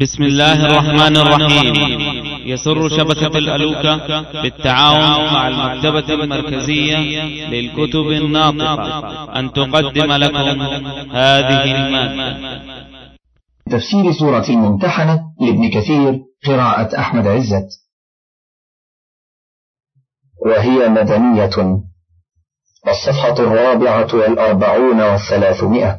بسم الله الرحمن الرحيم. يسر شبكة الألوكة بالتعاون مع المكتبة المركزية للكتب الناطقة. أن تقدم لكم هذه المادة. تفسير سورة الممتحنة لابن كثير قراءة أحمد عزت. وهي مدنية. الصفحة الرابعة والأربعون والثلاثمائة.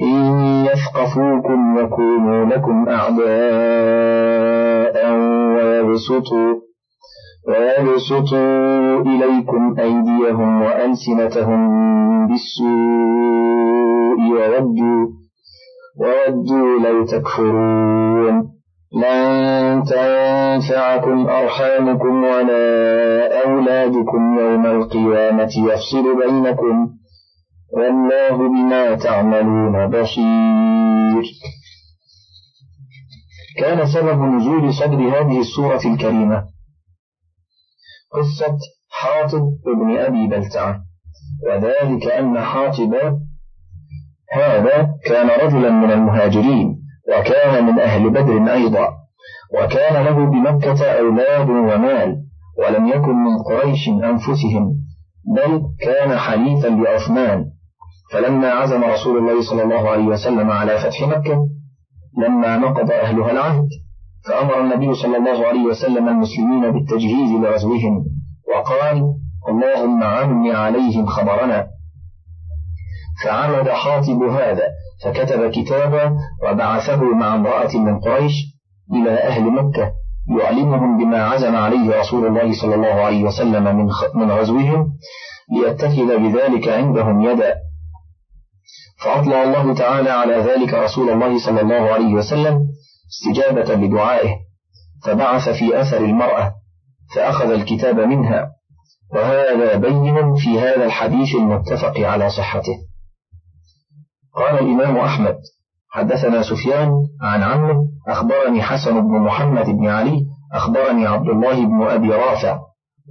إن يثقفوكم يكونوا لكم أعداء ويبسطوا ويبسطوا إليكم أيديهم وألسنتهم بالسوء وودوا وودوا لو تكفرون. لن تنفعكم أرحامكم ولا أولادكم يوم القيامة يفصل بينكم. والله بما تعملون بصير. كان سبب نزول صدر هذه السورة الكريمة. قصة حاطب ابن أبي بلتعة. وذلك أن حاطب هذا كان رجلا من المهاجرين وكان من أهل بدر أيضا. وكان له بمكة أولاد ومال ولم يكن من قريش أنفسهم بل كان حليفا لعثمان. فلما عزم رسول الله صلى الله عليه وسلم على فتح مكة لما نقض أهلها العهد فأمر النبي صلى الله عليه وسلم المسلمين بالتجهيز لغزوهم وقال اللهم عمي عليهم خبرنا. فعمد حاطب هذا فكتب كتابا وبعثه مع امرأة من قريش إلى أهل مكة يعلمهم بما عزم عليه رسول الله صلى الله عليه وسلم من من غزوهم ليتخذ بذلك عندهم يدا. فأطلع الله تعالى على ذلك رسول الله صلى الله عليه وسلم استجابة لدعائه فبعث في أثر المرأة فأخذ الكتاب منها وهذا بين في هذا الحديث المتفق على صحته. قال الإمام أحمد حدثنا سفيان عن عمه أخبرني حسن بن محمد بن علي أخبرني عبد الله بن أبي رافع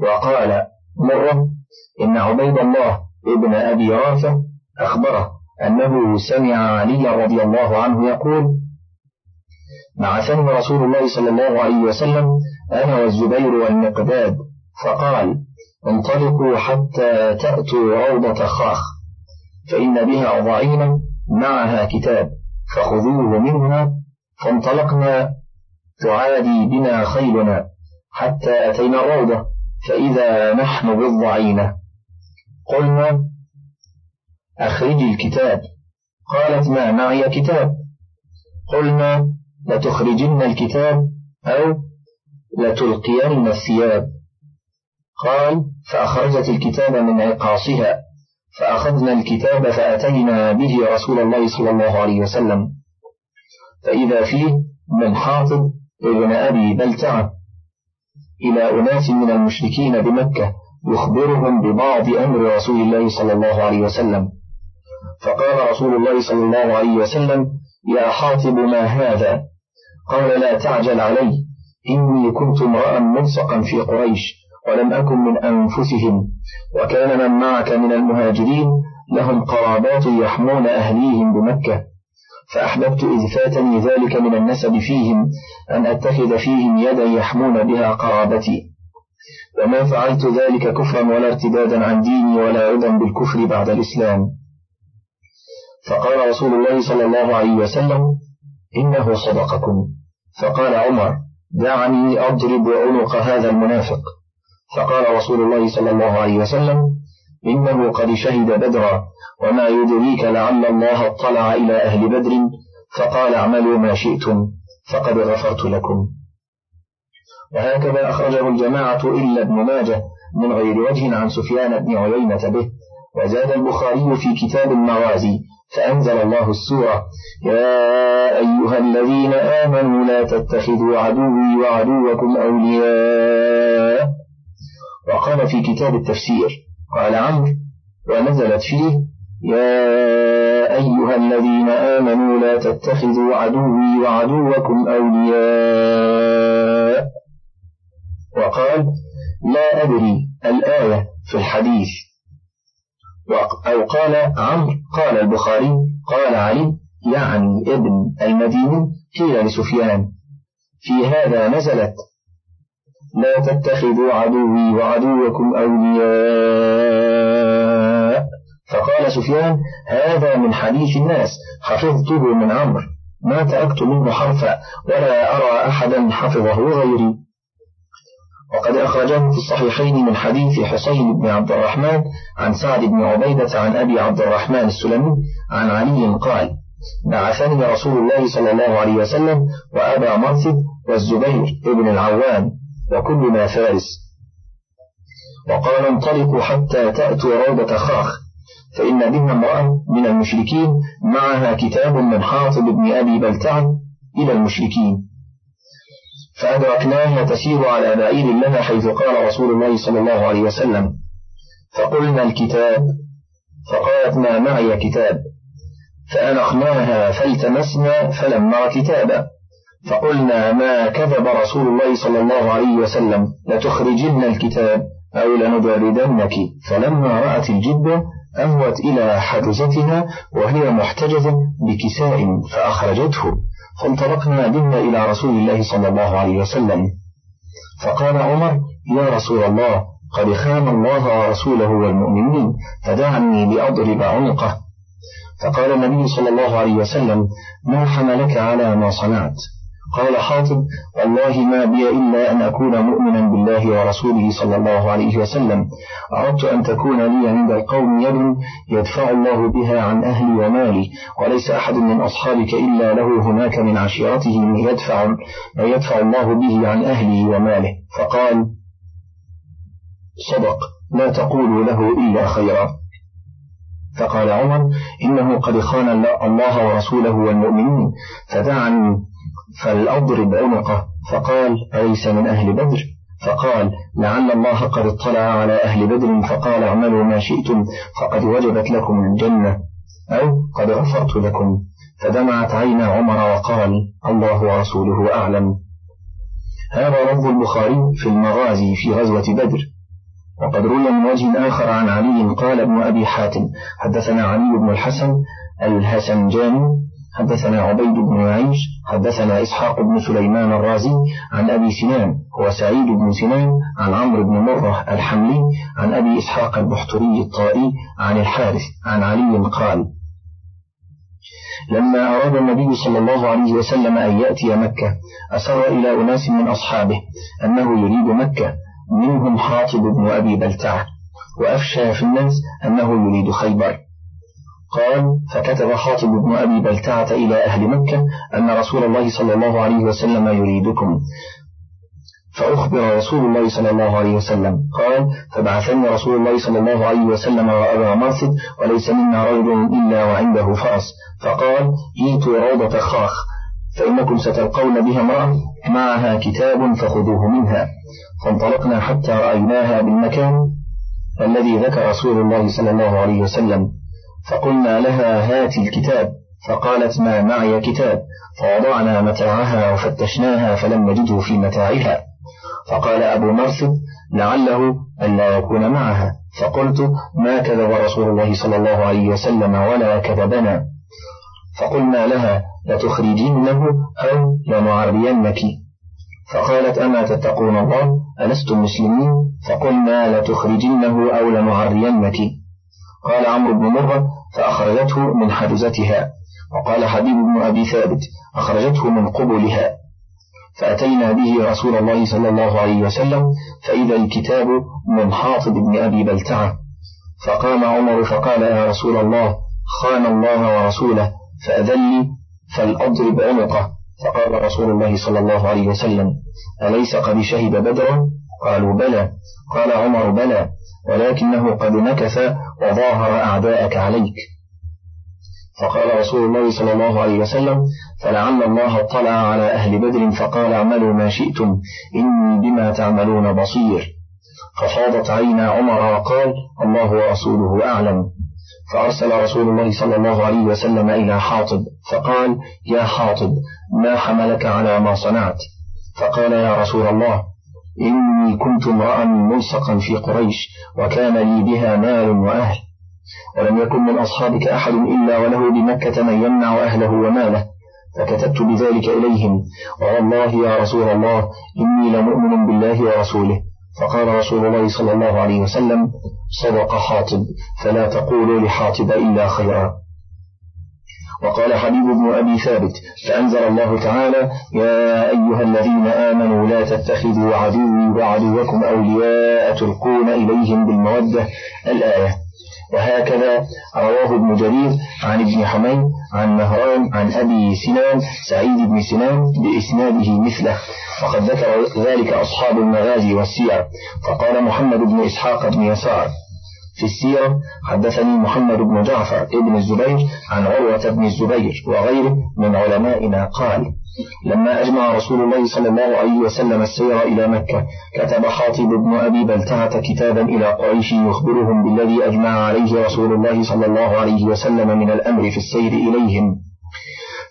وقال مرة إن عبيد الله ابن أبي رافع أخبره. أنه سمع علي رضي الله عنه يقول بعثني رسول الله صلى الله عليه وسلم أنا والزبير والمقداد. فقال انطلقوا حتى تأتوا روضة خاخ فإن بها ضعينا معها كتاب فخذوه منها فانطلقنا تعادي بنا خيلنا حتى أتينا الروضة فإذا نحن بالضعينة. قلنا أخرجي الكتاب. قالت ما معي كتاب؟ قلنا لتخرجن الكتاب أو لتلقين الثياب. قال فأخرجت الكتاب من عقاصها. فأخذنا الكتاب فأتينا به رسول الله صلى الله عليه وسلم. فإذا فيه من حاطب ابن أبي بلتعة. إلى أناس من المشركين بمكة يخبرهم ببعض أمر رسول الله صلى الله عليه وسلم. فقال رسول الله صلى الله عليه وسلم يا حاطب ما هذا؟ قال لا تعجل علي إني كنت امرأ ملصقا في قريش ولم أكن من أنفسهم وكان من معك من المهاجرين لهم قرابات يحمون أهليهم بمكة فأحببت إذ فاتني ذلك من النسب فيهم أن أتخذ فيهم يدا يحمون بها قرابتي. وما فعلت ذلك كفرا ولا ارتدادا عن ديني ولا عدا بالكفر بعد الإسلام. فقال رسول الله صلى الله عليه وسلم إنه صدقكم. فقال عمر دعني أضرب عنق هذا المنافق. فقال رسول الله صلى الله عليه وسلم إنه قد شهد بدرا وما يدريك لعل الله اطلع إلى أهل بدر فقال اعملوا ما شئتم فقد غفرت لكم. وهكذا أخرجه الجماعة إلا ابن ماجه من غير وجه عن سفيان بن عيينة به وزاد البخاري في كتاب المغازي فأنزل الله السورة يا أيها الذين آمنوا لا تتخذوا عدوي وعدوكم أولياء. وقال في كتاب التفسير قال عمرو ونزلت فيه يا أيها الذين آمنوا لا تتخذوا عدوي وعدوكم أولياء. وقال لا أدري الآية في الحديث. أو قال عمرو قال البخاري قال علي يعني ابن المديني قيل لسفيان في هذا نزلت لا تتخذوا عدوي وعدوكم أولياء. فقال سفيان هذا من حديث الناس حفظته من عمرو ما تركت منه حرفا ولا أرى أحدا حفظه غيري. وقد أخرجه في الصحيحين من حديث حسين بن عبد الرحمن عن سعد بن عبيدة عن أبي عبد الرحمن السلمي عن علي قال بعثني رسول الله صلى الله عليه وسلم وأبا مرثد والزبير ابن العوام وكلنا فارس. وقال انطلقوا حتى تأتوا روضة خاخ فإن بها امرأة من المشركين معها كتاب من حاطب بن أبي بلتع إلى المشركين. فأدركناها تسير على بعير لنا حيث قال رسول الله صلى الله عليه وسلم. فقلنا الكتاب. فقالت ما معي كتاب؟ فأنخناها فالتمسنا فلم نر كتابا. فقلنا ما كذب رسول الله صلى الله عليه وسلم؟ لتخرجن الكتاب أو لنبردنك فلما رأت الجدة أهوت إلى حجزتها وهي محتجزة بكساء فأخرجته. فانطلقنا بنا إلى رسول الله صلى الله عليه وسلم. فقال عمر يا رسول الله قد خان الله ورسوله والمؤمنين فدعني لأضرب عنقه. فقال النبي صلى الله عليه وسلم ما حملك على ما صنعت. قال حاطب والله ما بي إلا أن أكون مؤمنا بالله ورسوله صلى الله عليه وسلم. أردت أن تكون لي عند القوم يد يدفع الله بها عن أهلي ومالي وليس أحد من أصحابك إلا له هناك من عشيرته ما يدفع, ما يدفع الله به عن أهله وماله. فقال صدق لا تقولوا له إلا خيرا. فقال عمر إنه قد خان الله ورسوله والمؤمنين فدعني فلأضرب عنقه فقال أليس من أهل بدر؟ فقال لعل الله قد اطلع على أهل بدر فقال اعملوا ما شئتم فقد وجبت لكم الجنة أو قد غفرت لكم. فدمعت عين عمر وقال الله ورسوله أعلم. هذا لفظ البخاري في المغازي في غزوة بدر. وقد روي من وجه آخر عن علي قال ابن أبي حاتم حدثنا علي بن الحسن الهسنجاني حدثنا عبيد بن عيش حدثنا إسحاق بن سليمان الرازي عن أبي سنان هو سعيد بن سنان عن عمرو بن مرة الحملي عن أبي إسحاق البحتري الطائي عن الحارث عن علي قال لما أراد النبي صلى الله عليه وسلم أن يأتي مكة أسر إلى أناس من أصحابه أنه يريد مكة منهم حاطب بن أبي بلتعة وأفشى في الناس أنه يريد خيبر. قال فكتب حاطب بن أبي بلتعة إلى أهل مكة أن رسول الله صلى الله عليه وسلم يريدكم. فأخبر رسول الله صلى الله عليه وسلم. قال فبعثني رسول الله صلى الله عليه وسلم وأبا مرثد وليس منا رجل إلا وعنده فرس فقال إيتوا روضة خاخ. فإنكم ستلقون بها امرأة معها كتاب فخذوه منها. فانطلقنا حتى رأيناها بالمكان الذي ذكر رسول الله صلى الله عليه وسلم. فقلنا لها هات الكتاب. فقالت ما معي كتاب؟ فوضعنا متاعها وفتشناها فلم نجده في متاعها. فقال أبو مرثد لعله ألا يكون معها. فقلت ما كذب رسول الله صلى الله عليه وسلم ولا كذبنا. فقلنا لها لتخرجينه أو لنعرينك؟ فقالت أما تتقون الله؟ ألستم مسلمين؟ فقلنا لتخرجنه أو لنعرينك؟ قال عمرو بن مرة فأخرجته من حجزتها وقال حبيب بن أبي ثابت أخرجته من قبلها. فأتينا به رسول الله صلى الله عليه وسلم فإذا الكتاب من حاطب بن أبي بلتعة. فقام عمر فقال يا رسول الله خان الله ورسوله. فأذلي فلأضرب عنقه. فقال رسول الله صلى الله عليه وسلم أليس قد شهد بدرا؟ قالوا بلى. قال عمر بلى. ولكنه قد نكث وظاهر أعداءك عليك. فقال رسول الله صلى الله عليه وسلم فلعل الله اطلع على أهل بدر فقال اعملوا ما شئتم إني بما تعملون بصير. ففاضت عينا عمر وقال الله ورسوله أعلم. فأرسل رسول الله صلى الله عليه وسلم إلى حاطب فقال يا حاطب ما حملك على ما صنعت؟ فقال يا رسول الله إني كنت امرأ ملصقا في قريش وكان لي بها مال وأهل. ولم يكن من أصحابك أحد إلا وله بمكة من يمنع أهله وماله فكتبت بذلك إليهم. والله يا رسول الله إني لمؤمن بالله ورسوله. فقال رسول الله صلى الله عليه وسلم صدق حاطب فلا تقولوا لحاطب إلا خيرا. وقال حبيب بن أبي ثابت فأنزل الله تعالى يا أيها الذين آمنوا لا تتخذوا عدوي وعدوكم أولياء تلقون إليهم بالمودة. الآية وهكذا رواه ابن جرير عن ابن حمين عن مهران عن أبي سنان سعيد بن سنان بإسناده مثله. وقد ذكر ذلك أصحاب المغازي والسير فقال محمد بن إسحاق بن يسار في السيرة حدثني محمد بن جعفر ابن الزبير عن عروة بن الزبير وغيره من علمائنا. قال لما أجمع رسول الله صلى الله عليه وسلم السير إلى مكة كتب حاطب بن أبي بلتعة كتابا إلى قريش يخبرهم بالذي أجمع عليه رسول الله صلى الله عليه وسلم من الأمر في السير إليهم.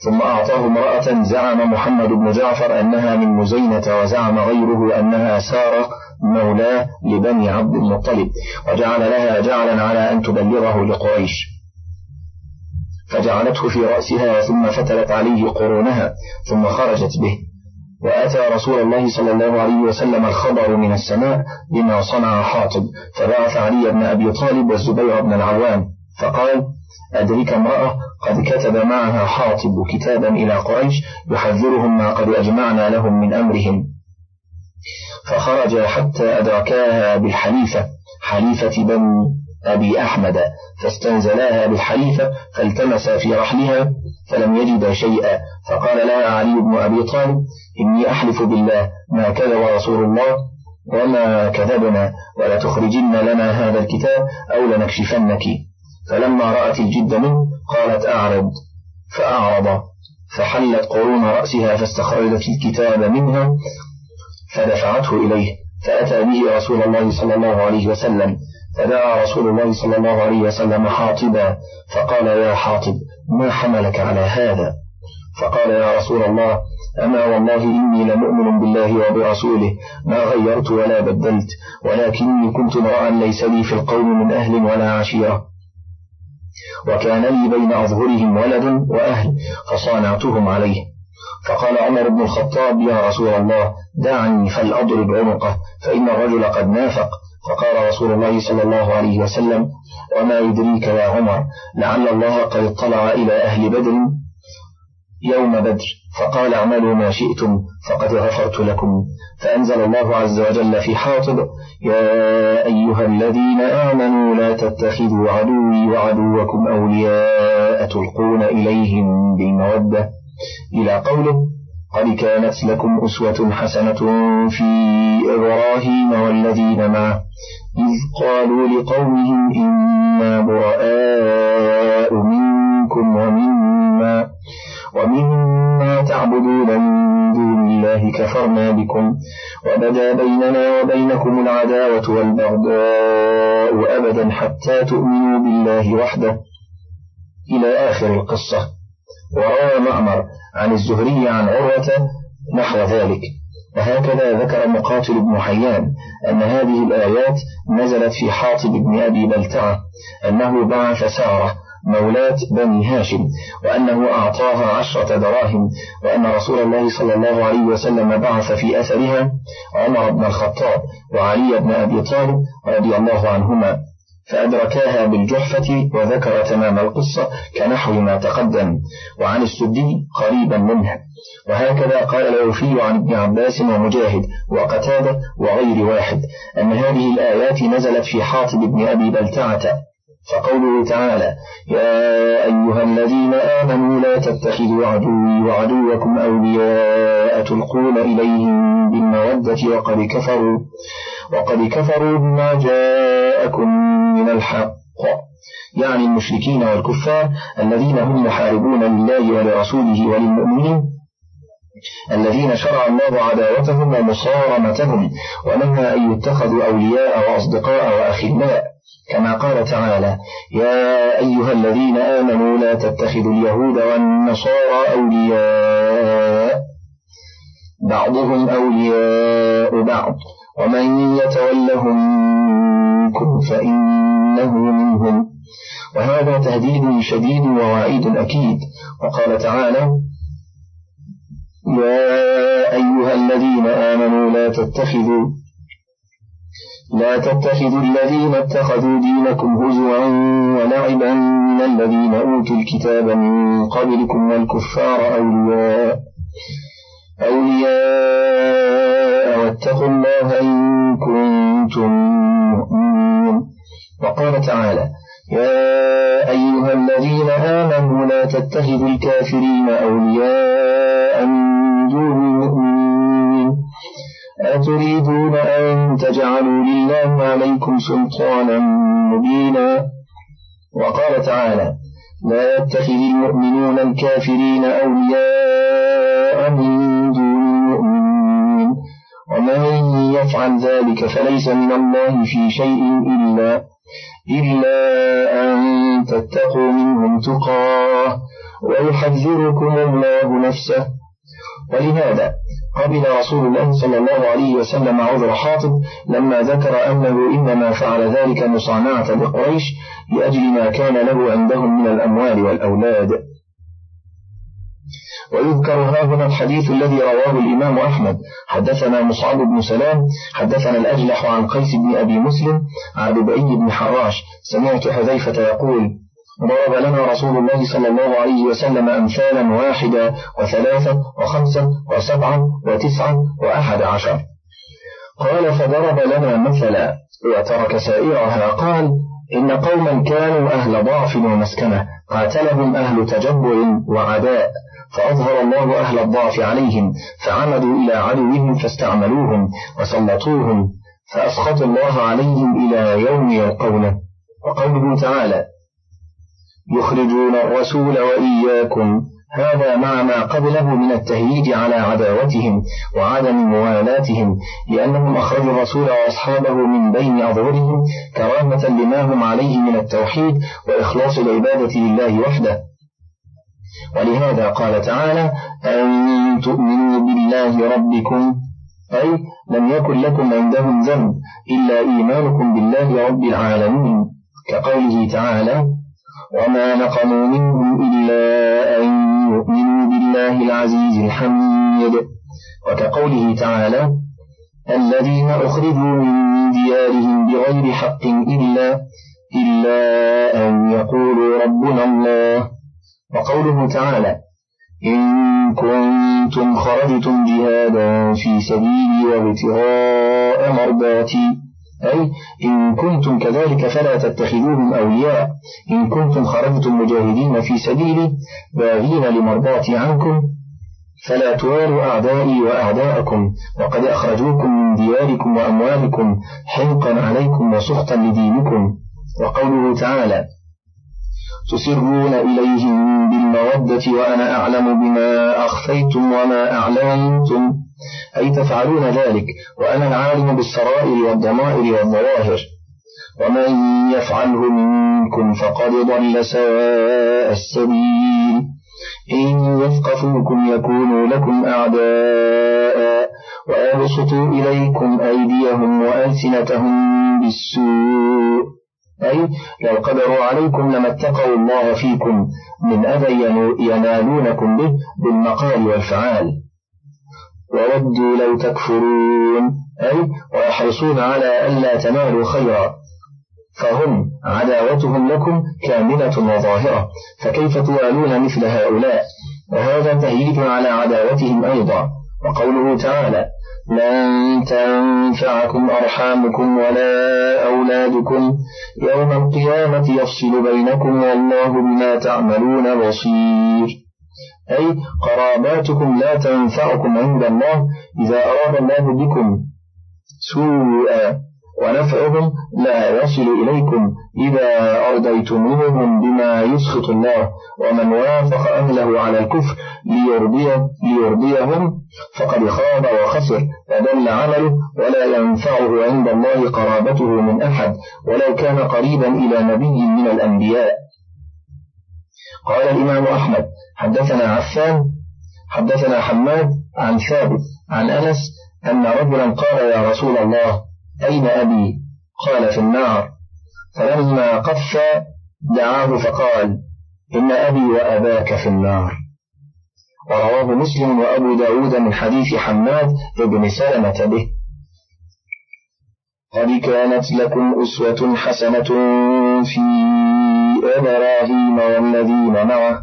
ثم أعطاه امرأة زعم محمد بن جعفر أنها من مزينة وزعم غيره أنها سارة مولاه لبني عبد المطلب وجعل لها جعلا على أن تبلغه لقريش. فجعلته في رأسها ثم فتلت عليه قرونها ثم خرجت به. وأتى رسول الله صلى الله عليه وسلم الخبر من السماء بما صنع حاطب فبعث علي بن أبي طالب والزبير بن العوام فقال أدرك امرأة قد كتب معها حاطب كتابا إلى قريش يحذرهم ما قد أجمعنا لهم من أمرهم. فخرج حتى أدركاها بالحليفة حليفة بني أبي أحمد فاستنزلاها بالحليفة فالتمسا في رحلها فلم يجد شيئا. فقال لها علي بن أبي طالب إني أحلف بالله ما كذب رسول الله وما كذبنا ولا تخرجن لنا هذا الكتاب أو لنكشفنك. فلما رأت الجد منه قالت أعرض. فأعرض. فحلت قرون رأسها فاستخرجت الكتاب منها فدفعته إليه. فأتى به رسول الله صلى الله عليه وسلم. فدعا رسول الله صلى الله عليه وسلم حاطبا فقال يا حاطب ما حملك على هذا؟ فقال يا رسول الله أما والله إني لمؤمن بالله وبرسوله ما غيرت ولا بدلت ولكني كنت امرأ ليس لي في القوم من أهل ولا عشيرة. وكان لي بين أظهرهم ولد وأهل فصانعتهم عليه. فقال عمر بن الخطاب يا رسول الله دعني فلأضرب عنقه فإن الرجل قد نافق. فقال رسول الله صلى الله عليه وسلم وما يدريك يا عمر لعل الله قد اطلع إلى أهل بدر يوم بدر. فقال اعملوا ما شئتم فقد غفرت لكم. فأنزل الله عز وجل في حاطب يا أيها الذين آمنوا لا تتخذوا عدوي وعدوكم أولياء تلقون إليهم بالمودة. إلى قوله قد كانت لكم أسوة حسنة في إبراهيم والذين معه إذ قالوا لقومهم إنا براء منكم ومما ومما تعبدون من دون الله كفرنا بكم وبدا بيننا وبينكم العداوة والبغضاء أبدا حتى تؤمنوا بالله وحده. إلى آخر القصة. وروى معمر عن الزهري عن عروة نحو ذلك. وهكذا ذكر مقاتل بن حيان أن هذه الآيات نزلت في حاطب بن أبي بلتعة أنه بعث سارة مولاة بني هاشم وأنه أعطاها عشرة دراهم وأن رسول الله صلى الله عليه وسلم بعث في أثرها عمر بن الخطاب وعلي بن أبي طالب رضي الله عنهما. فأدركاها بالجحفة وذكر تمام القصة كنحو ما تقدم. وعن السدي قريبا منها. وهكذا قال العوفي عن ابن عباس ومجاهد وقتادة وغير واحد أن هذه الآيات نزلت في حاطب بن أبي بلتعة. فقوله تعالى يا أيها الذين آمنوا لا تتخذوا عدوي وعدوكم أولياء تلقون إليهم بالمودة وقد كفروا وقد كفروا بما جاءكم من الحق. يعني المشركين والكفار الذين هم محاربون لله ولرسوله وللمؤمنين الذين شرع الله عداوتهم ومصارمتهم ونهى أن يتخذوا أولياء وأصدقاء وأخلاء كما قال تعالى يا أيها الذين آمنوا لا تتخذوا اليهود والنصارى أولياء. بعضهم أولياء بعض. ومن يتولهم منكم فإنه منهم. وهذا تهديد شديد ووعيد أكيد. وقال تعالى يا أيها الذين آمنوا لا تتخذوا لا تتخذوا الذين اتخذوا دينكم هزوا ولعبا من الذين أوتوا الكتاب من قبلكم والكفار أولياء أولياء واتقوا الله إن كنتم مؤمنين. وقال تعالى يا أيها الذين آمنوا لا تتخذوا الكافرين أولياء من دون المؤمنين أتريدون أن تجعلوا لله عليكم سلطانا مبينا؟ وقال تعالى لا يتخذ المؤمنون الكافرين أولياء من دون المؤمنين ومن يفعل ذلك فليس من الله في شيء إلا إلا أن تتقوا منهم تقاه ويحذركم الله نفسه. ولهذا قبل رسول الله صلى الله عليه وسلم عذر حاطب لما ذكر أنه إنما فعل ذلك مصانعة لقريش لأجل ما كان له عندهم من الأموال والأولاد. ويذكر ها هنا الحديث الذي رواه الإمام أحمد. حدثنا مصعب بن سلام حدثنا الأجلح عن قيس بن أبي مسلم عن بن حراش. سمعت حذيفة يقول ضرب لنا رسول الله صلى الله عليه وسلم أمثالا واحدة وثلاثة وخمسة وسبعا وتسعا وأحد عشر. قال فضرب لنا مثلا. وترك سائرها. قال إن قوما كانوا أهل ضعف ومسكنة قاتلهم أهل تجبر وعداء فأظهر الله أهل الضعف عليهم فعمدوا إلى عدوهم فاستعملوهم وسلطوهم فأسخط الله عليهم إلى يوم يلقونه. وقوله تعالى يخرجون الرسول وإياكم. هذا مع ما قبله من التهييج على عداوتهم وعدم موالاتهم لأنهم أخرجوا الرسول وأصحابه من بين أظهرهم كرامة لما هم عليه من التوحيد وإخلاص العبادة لله وحده. ولهذا قال تعالى أن تؤمنوا بالله ربكم أي لم يكن لكم عندهم ذنب إلا إيمانكم بالله رب العالمين. كقوله تعالى وما نقموا منهم إلا أن يؤمنوا بالله العزيز الحميد. وكقوله تعالى الذين أخرجوا من ديارهم بغير حق إلا إلا أن يقولوا ربنا الله. وقوله تعالى إن كنتم خرجتم جهادا في سبيلي وابتغاء مرضاتي أي إن كنتم كذلك فلا تتخذوهم أولياء. إن كنتم خرجتم مجاهدين في سبيلي باغين لمرضاتي عنكم فلا توالوا أعدائي وأعداءكم. وقد أخرجوكم من دياركم وأموالكم حنقا عليكم وسخطا لدينكم. وقوله تعالى تسرون إليهم بالمودة وأنا أعلم بما أخفيتم وما أعلنتم. أي تفعلون ذلك؟ وأنا العالم بالسرائر والضمائر والظواهر. ومن يفعله منكم فقد ضل سواء السبيل. إن يثقفوكم يكونوا لكم أعداء. ويبسطوا إليكم أيديهم وألسنتهم بالسوء. أي لو قدروا عليكم لما اتقوا الله فيكم من أذى ينالونكم به بالمقال والفعال. وودوا لو تكفرون. أي ويحرصون على ألا تنالوا خيرا. فهم عداوتهم لكم كاملة وظاهرة. فكيف توالون مثل هؤلاء؟ وهذا تهيج على عداوتهم أيضا. وقوله تعالى لن تنفعكم أرحامكم ولا أولادكم. يوم القيامة يفصل بينكم والله بما تعملون بصير. أي قراباتكم لا تنفعكم عند الله إذا أراد الله بكم سوءا ونفعهم لا يصل إليكم إذا أرضيتموهم بما يسخط الله ومن وافق أهله على الكفر ليرضي ليرضيهم فقد خاب وخسر وضل عمله ولا ينفعه عند الله قرابته من أحد ولو كان قريبا إلى نبي من الأنبياء. قال الإمام أحمد حدثنا عفان حدثنا حماد عن ثابت عن أنس أن رجلا قال يا رسول الله أين أبي؟ قال في النار. فلما قف دعاه فقال إن أبي وأباك في النار. ورواه مسلم وأبو داود من حديث حماد بن سلمة به. قد كانت لكم أسوة حسنة في إبراهيم والذين معه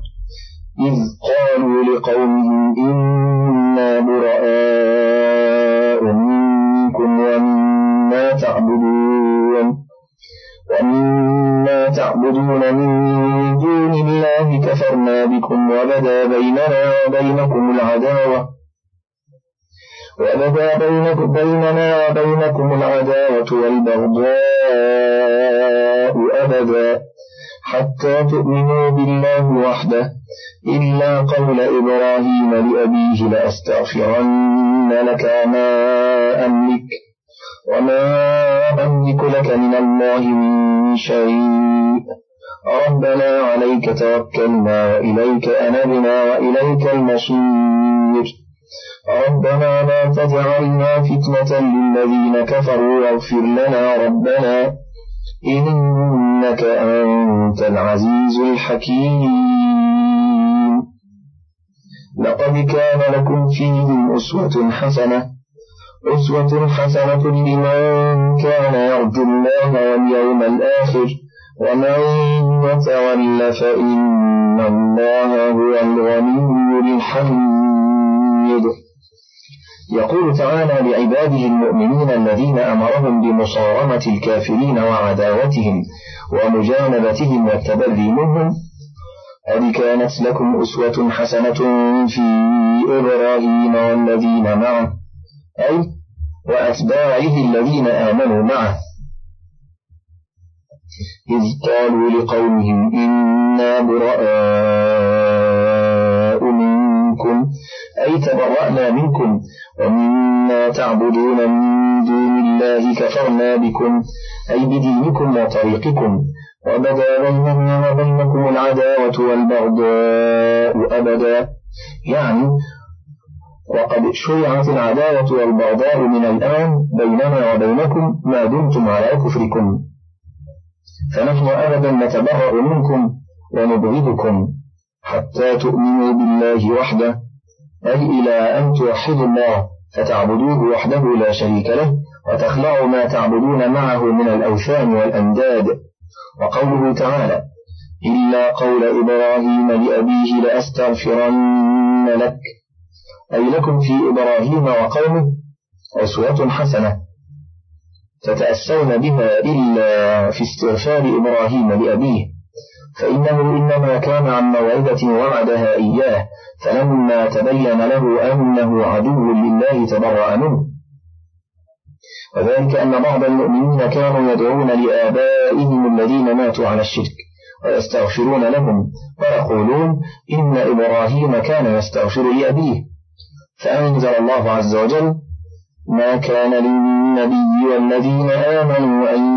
إذ قالوا لقومهم إنا براء منكم ومما تعبدون ومما تعبدون من دون الله كفرنا بكم وبدا بيننا وبينكم العداوة وبدا بيننا وبينكم العداوة والبغضاء أبدا. حتى تؤمنوا بالله وحده إلا قول إبراهيم لأبيه لأستغفرن لك ما أملك وما أملك لك من الله من شيء. ربنا عليك توكلنا وإليك أنبنا وإليك المصير. ربنا لا تجعلنا فتنة للذين كفروا واغفر لنا ربنا. إنك أنت العزيز الحكيم. لقد كان لكم فيهم أسوة حسنة. أسوة حسنة لمن كان يرجو الله واليوم الآخر. ومن يتول فإن الله هو الغني الحميد. يقول تعالى لعباده المؤمنين الذين أمرهم بمصارمة الكافرين وعداوتهم ومجانبتهم والتبري منهم قد كانت لكم أسوة حسنة في إبراهيم والذين معه؟ أي وأتباعه الذين آمنوا معه. إذ قالوا لقومهم إنا براء منكم أي تبرأنا منكم ومما تعبدون من دون الله كفرنا بكم أي بدينكم وطريقكم. وبدا بيننا وبينكم العداوة والبغضاء أبدا. يعني وقد شرعت العداوة والبغضاء من الآن بيننا وبينكم ما دمتم على كفركم. فنحن أبدا نتبرأ منكم ونبغضكم حتى تؤمنوا بالله وحده. أي إلى أن توحدوا الله فتعبدوه وحده لا شريك له وتخلعوا ما تعبدون معه من الأوثان والأنداد وقوله تعالى إلا قول إبراهيم لأبيه لأستغفرن لك. أي لكم في إبراهيم وقومه أسوة حسنة. تتأسون بها إلا في استغفار إبراهيم لأبيه. فإنه إنما كان عن موعدة وعدها إياه فلما تبين له أنه عدو لله تبرأ منه. وذلك أن بعض المؤمنين كانوا يدعون لآبائهم الذين ماتوا على الشرك ويستغفرون لهم ويقولون إن إبراهيم كان يستغفر لأبيه. فأنزل الله عز وجل ما كان للنبي والذين آمنوا أن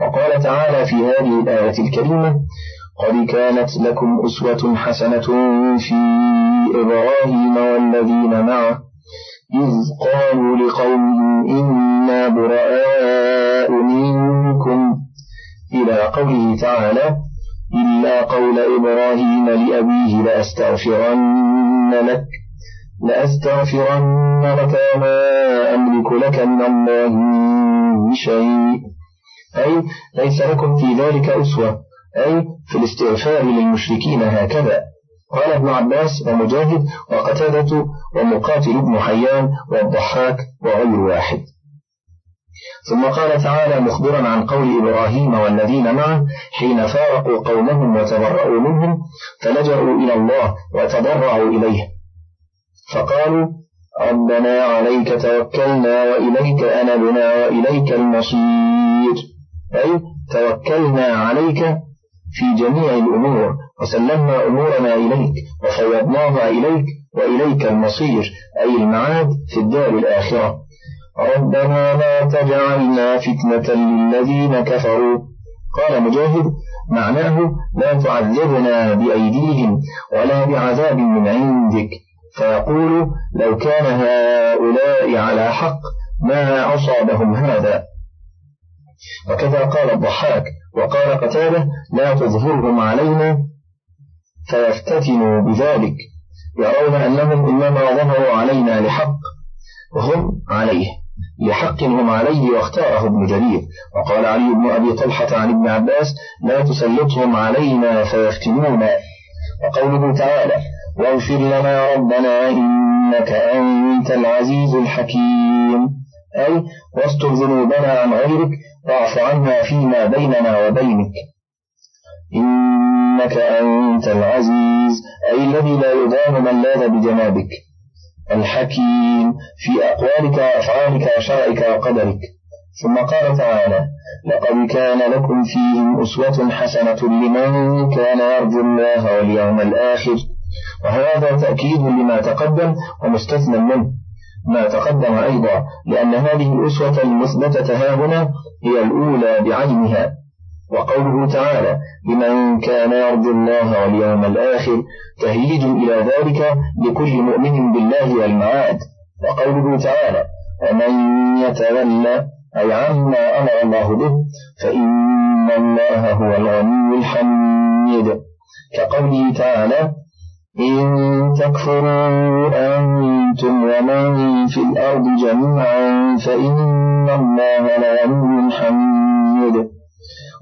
وقال تعالى في هذه الآية الكريمة قد كانت لكم أسوة حسنة في إبراهيم والذين معه إذ قالوا لقومهم إنا براء منكم إلى قوله تعالى إلا قول إبراهيم لأبيه لأستغفرن لك لأستغفرن لك وما أملك لك من الله من شيء أي ليس لكم في ذلك أسوة أي في الاستغفار للمشركين هكذا. قال ابن عباس ومجاهد وقتادة ومقاتل بن حيان والضحاك وغير واحد. ثم قال تعالى مخبرا عن قول إبراهيم والذين معه حين فارقوا قومهم وتبرأوا منهم فلجأوا إلى الله وتضرعوا إليه. فقالوا ربنا عليك توكلنا وإليك أنبنا وإليك المصير. أي توكلنا عليك في جميع الأمور وسلمنا أمورنا إليك وفوضناها إليك وإليك المصير أي المعاد في الدار الآخرة. ربنا لا تجعلنا فتنة للذين كفروا. قال مجاهد معناه لا تعذبنا بأيديهم ولا بعذاب من عندك. فيقول لو كان هؤلاء على حق ما أصابهم هذا. وكذا قال الضحاك وقال قتادة لا تظهرهم علينا فيفتتنوا بذلك يرون أنهم إنما ظهروا علينا لحق وهم عليه لحق هم عليه واختاره ابن جرير. وقال علي بن أبي طلحة عن ابن عباس لا تسلطهم علينا فيفتنونا. وقوله تعالى واغفر لنا ربنا إنك أنت العزيز الحكيم. أي واستر ذنوبنا عن غيرك واعف عنا فيما بيننا وبينك. إنك أنت العزيز أي الذي لا يضام من لاذ بجنابك. الحكيم في أقوالك وأفعالك وشرعك وقدرك. ثم قال تعالى لقد كان لكم فيهم أسوة حسنة لمن كان يرجو الله واليوم الآخر. وهذا تأكيد لما تقدم ومستثنى منه. ما تقدم أيضا لأن هذه الأسوة المثبتة ها هنا هي الأولى بعينها. وقوله تعالى لمن كان يرجو الله واليوم الآخر تهيج إلى ذلك لكل مؤمن بالله والمعاد. وقوله تعالى ومن يتولى أي عما أمر الله به فإن الله هو الغني الحميد كقوله تعالى إن تكفروا أنتم ومن في الأرض جميعا فإن الله لغني حميد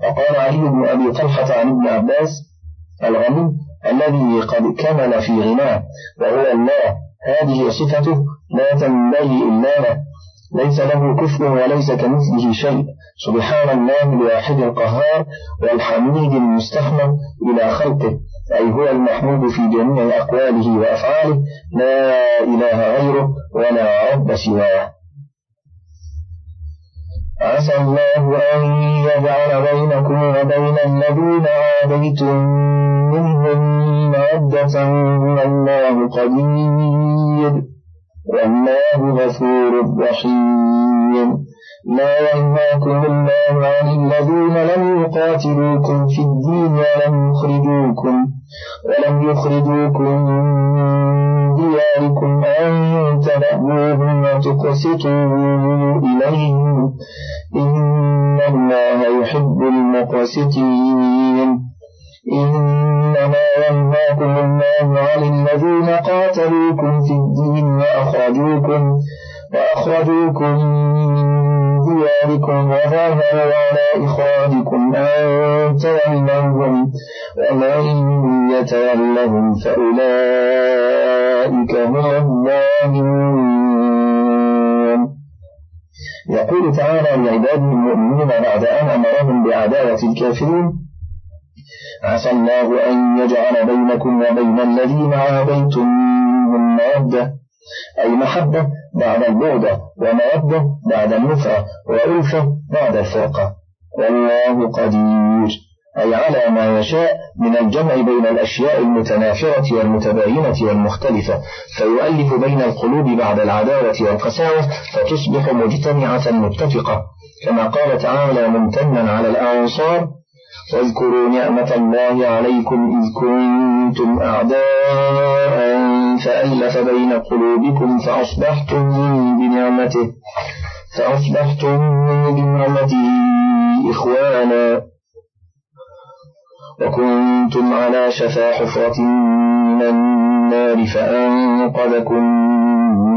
وقال علي بن أبي طلحة عن ابن عباس الغني الذي قد كمل في غناه وهو الله هذه صفته لا تنبغي إلا له. ليس له كفر وليس كمثله شيء. سبحان الله الواحد القهار والحميد المستحمد إلى خلقه. أي هو المحمود في جميع أقواله وأفعاله لا إله غيره ولا رب سواه. عسى الله أن يجعل بينكم وبين الذين عاديتم منهم مودة والله قدير. والله غفور رحيم. لا ينهاكم الله عن الذين لم يقاتلوكم في الدين ولم يخرجوكم. ولم يخرجوكم من دياركم أن تبعوهم وتقسطوا إليهم. إن الله يحب المقسطين. إنما ينهاكم الله عن الذين قاتلوكم في الدين وأخرجوكم وأخرجوكم دياركم وظاهروا على إخراجكم أن تولوهم ومن يتولهم فأولئك هم الظالمون. يقول تعالى لعباده المؤمنين بعد أن أمرهم بعداوة الكافرين عسى الله أن يجعل بينكم وبين الذين عاديتم من مودة أي محبة بعد البعدة ومودة بعد النفرة وألفة بعد الفرقة. والله قدير. أي على ما يشاء من الجمع بين الأشياء المتنافرة والمتباينة والمختلفة. فيؤلف بين القلوب بعد العداوة والقساوة فتصبح مجتمعة متفقة. كما قال تعالى ممتنا على الأنصار واذكروا نعمة الله عليكم إذ كنتم أعداء فألف بين قلوبكم فأصبحتم بنعمته فأصبحتم بنعمته إخوانا. وكنتم على شفا حفرة من النار فأنقذكم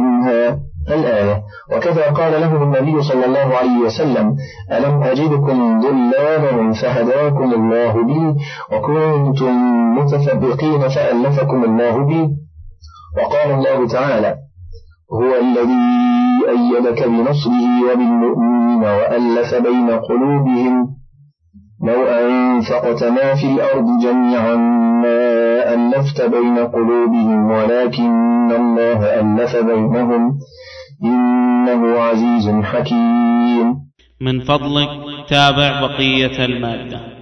منها. الآية وكذا قال له النبي صلى الله عليه وسلم ألم أجدكم ضلالا فهداكم الله بي وكنتم متفبقين فألفكم الله بي. وقال الله تعالى هو الذي أيدك بنصره وبالمؤمنين وألف بين قلوبهم لو أنفقت ما في الأرض جميعا ما ألفت بين قلوبهم ولكن الله ألف بينهم. إنه عزيز حكيم. من فضلك تابع بقية المادة.